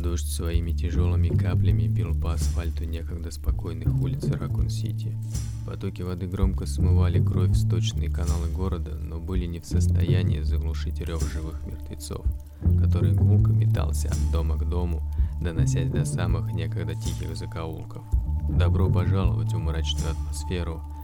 Дождь своими тяжелыми каплями бил по асфальту некогда спокойных улиц Ракун-Сити. Потоки воды громко смывали кровь в сточные каналы города, но были не в состоянии заглушить рев живых мертвецов, который гулко метался от дома к дому, доносясь до самых некогда тихих закоулков. Добро пожаловать в мрачную атмосферу –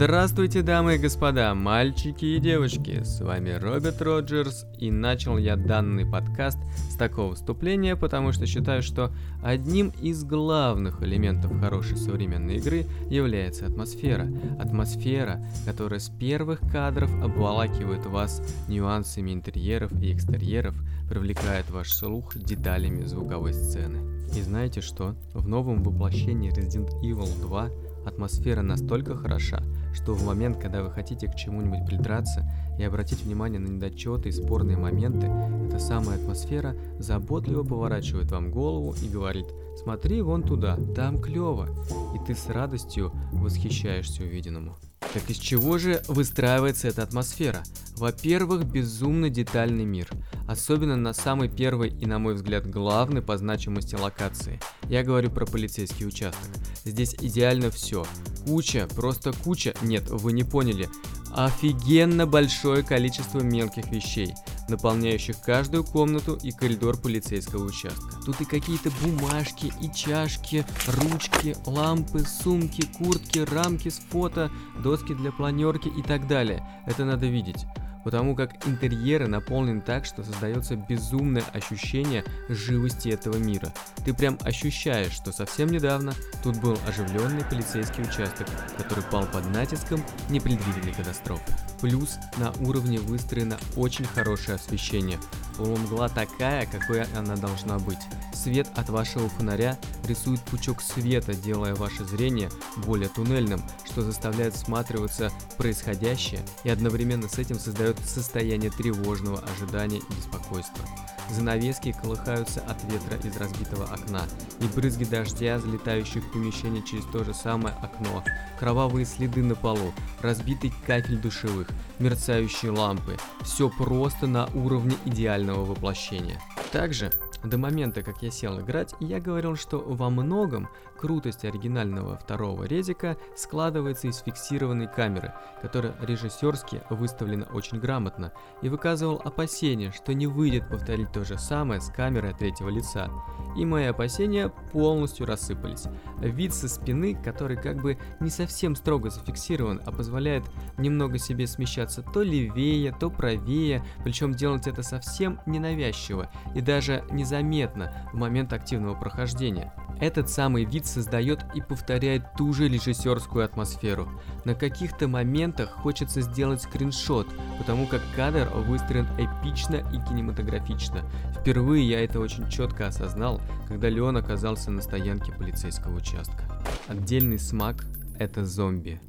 Здравствуйте, дамы и господа, мальчики и девочки, с вами Роберт Роджерс, и начал я данный подкаст с такого вступления, потому что считаю, что одним из главных элементов хорошей современной игры является атмосфера. Атмосфера, которая с первых кадров обволакивает вас нюансами интерьеров и экстерьеров, привлекает ваш слух деталями звуковой сцены. И знаете что? В новом воплощении Resident Evil 2 Атмосфера настолько хороша, что в момент, когда вы хотите к чему-нибудь придраться и обратить внимание на недочеты и спорные моменты, эта самая атмосфера заботливо поворачивает вам голову и говорит «Смотри вон туда, там клево», и ты с радостью восхищаешься увиденному. Так из чего же выстраивается эта атмосфера? Во-первых, безумно детальный мир, особенно на самой первой и, на мой взгляд, главной по значимости локации. Я говорю про полицейский участок. Здесь идеально все. Куча, просто куча, нет, вы не поняли, офигенно большое количество мелких вещей, наполняющих каждую комнату и коридор полицейского участка. Тут и какие-то бумажки, и чашки, ручки, лампы, сумки, куртки, рамки с фото, доски для планерки и так далее. Это надо видеть потому как интерьеры наполнены так, что создается безумное ощущение живости этого мира. Ты прям ощущаешь, что совсем недавно тут был оживленный полицейский участок, который пал под натиском непредвиденной катастрофы. Плюс на уровне выстроено очень хорошее освещение. Полумгла такая, какой она должна быть. Свет от вашего фонаря рисует пучок света, делая ваше зрение более туннельным, что заставляет всматриваться происходящее и одновременно с этим создает состояние тревожного ожидания и беспокойства. Занавески колыхаются от ветра из разбитого окна, и брызги дождя, залетающих в помещение через то же самое окно, кровавые следы на полу, разбитый кафель душевых, мерцающие лампы – все просто на уровне идеального воплощения. Также до момента, как я сел играть, я говорил, что во многом крутость оригинального второго резика складывается из фиксированной камеры, которая режиссерски выставлена очень грамотно, и выказывал опасения, что не выйдет повторить то же самое с камерой третьего лица. И мои опасения полностью рассыпались. Вид со спины, который как бы не совсем строго зафиксирован, а позволяет немного себе смещаться то левее, то правее, причем делать это совсем ненавязчиво и даже не незаметно в момент активного прохождения. Этот самый вид создает и повторяет ту же режиссерскую атмосферу. На каких-то моментах хочется сделать скриншот, потому как кадр выстроен эпично и кинематографично. Впервые я это очень четко осознал, когда Леон оказался на стоянке полицейского участка. Отдельный смак – это зомби.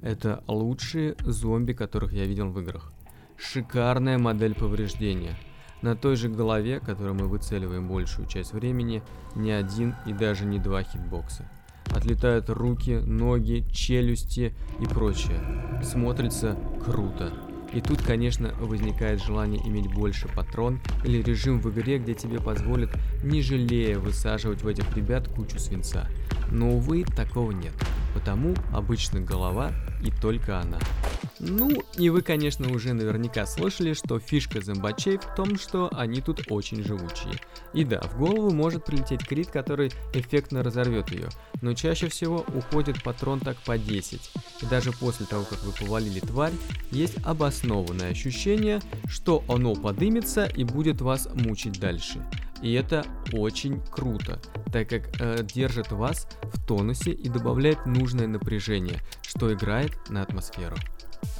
Это лучшие зомби, которых я видел в играх. Шикарная модель повреждения – на той же голове, которой мы выцеливаем большую часть времени, не один и даже не два хитбокса. Отлетают руки, ноги, челюсти и прочее. Смотрится круто. И тут, конечно, возникает желание иметь больше патрон или режим в игре, где тебе позволят, не жалея, высаживать в этих ребят кучу свинца. Но, увы, такого нет. Потому обычно голова и только она. Ну, и вы, конечно, уже наверняка слышали, что фишка зомбачей в том, что они тут очень живучие. И да, в голову может прилететь крит, который эффектно разорвет ее, но чаще всего уходит патрон так по 10. И даже после того, как вы повалили тварь, есть обоснованное ощущение, что оно подымется и будет вас мучить дальше. И это очень круто, так как э, держит вас в тонусе и добавляет нужное напряжение, что играет на атмосферу.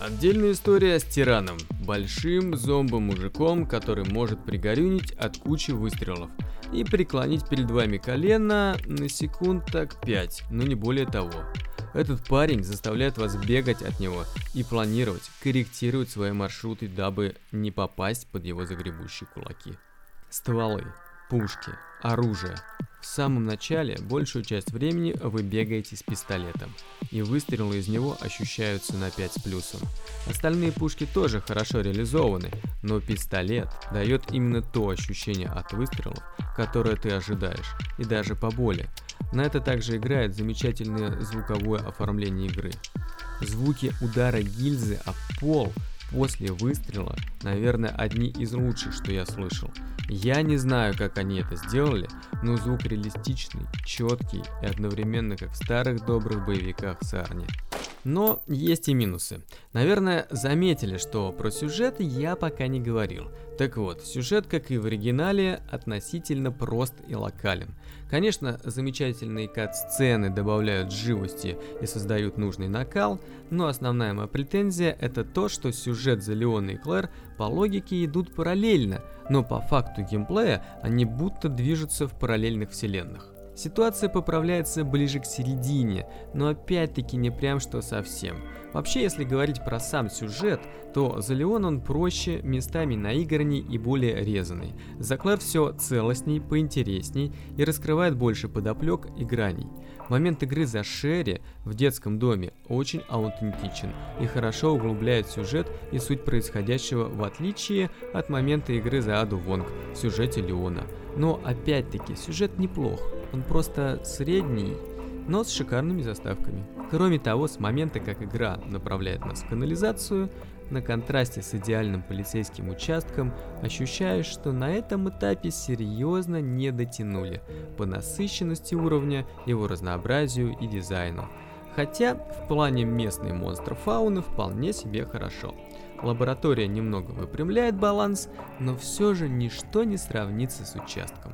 Отдельная история с тираном, большим зомбо-мужиком, который может пригорюнить от кучи выстрелов и преклонить перед вами колено на секунд так 5, но не более того. Этот парень заставляет вас бегать от него и планировать, корректировать свои маршруты, дабы не попасть под его загребущие кулаки. Стволы. Пушки, оружие. В самом начале большую часть времени вы бегаете с пистолетом, и выстрелы из него ощущаются на 5 с плюсом. Остальные пушки тоже хорошо реализованы, но пистолет дает именно то ощущение от выстрелов, которое ты ожидаешь, и даже поболее. На это также играет замечательное звуковое оформление игры. Звуки удара гильзы о пол после выстрела, наверное, одни из лучших, что я слышал. Я не знаю, как они это сделали, но звук реалистичный, четкий и одновременно как в старых добрых боевиках Сарни. Но есть и минусы. Наверное, заметили, что про сюжет я пока не говорил. Так вот, сюжет, как и в оригинале, относительно прост и локален. Конечно, замечательные кат-сцены добавляют живости и создают нужный накал, но основная моя претензия это то, что сюжет за Леона и Клэр по логике идут параллельно, но по факту геймплея они будто движутся в параллельных вселенных. Ситуация поправляется ближе к середине, но опять-таки не прям что совсем. Вообще, если говорить про сам сюжет, то за Леон он проще, местами наигранней и более резанный. За Клэр все целостней, поинтересней и раскрывает больше подоплек и граней. Момент игры за Шерри в детском доме очень аутентичен и хорошо углубляет сюжет и суть происходящего в отличие от момента игры за Аду Вонг в сюжете Леона. Но опять-таки сюжет неплох, он просто средний, но с шикарными заставками. Кроме того, с момента, как игра направляет нас в канализацию, на контрасте с идеальным полицейским участком ощущаешь, что на этом этапе серьезно не дотянули по насыщенности уровня, его разнообразию и дизайну. Хотя в плане местной монстр фауны вполне себе хорошо. Лаборатория немного выпрямляет баланс, но все же ничто не сравнится с участком.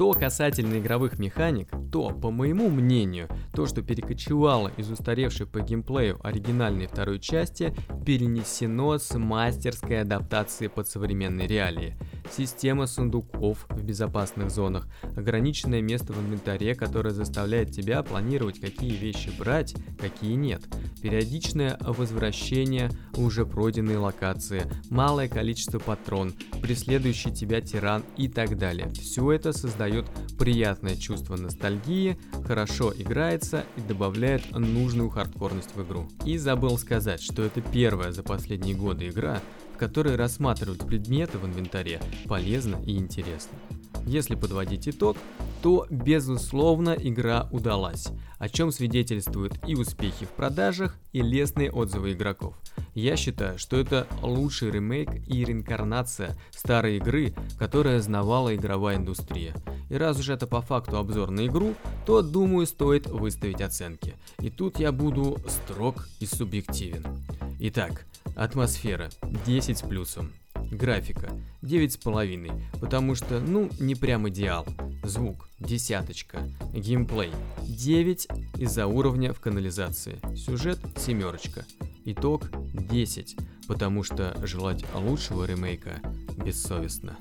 Что касательно игровых механик, то, по моему мнению, то, что перекочевало из устаревшей по геймплею оригинальной второй части, перенесено с мастерской адаптацией под современные реалии – система сундуков в безопасных зонах, ограниченное место в инвентаре, которое заставляет тебя планировать, какие вещи брать, какие нет, периодичное возвращение уже пройденные локации, малое количество патрон, преследующий тебя тиран и так далее. Все это создает приятное чувство ностальгии, хорошо играется и добавляет нужную хардкорность в игру. И забыл сказать, что это первая за последние годы игра, которые рассматривать предметы в инвентаре полезно и интересно. Если подводить итог, то безусловно игра удалась, о чем свидетельствуют и успехи в продажах, и лестные отзывы игроков. Я считаю, что это лучший ремейк и реинкарнация старой игры, которая знавала игровая индустрия. И раз уж это по факту обзор на игру, то думаю стоит выставить оценки. И тут я буду строг и субъективен. Итак, Атмосфера 10 с плюсом. Графика 9,5, потому что, ну, не прям идеал. Звук десяточка. Геймплей 9 из-за уровня в канализации. Сюжет семерочка. Итог 10, потому что желать лучшего ремейка бессовестно.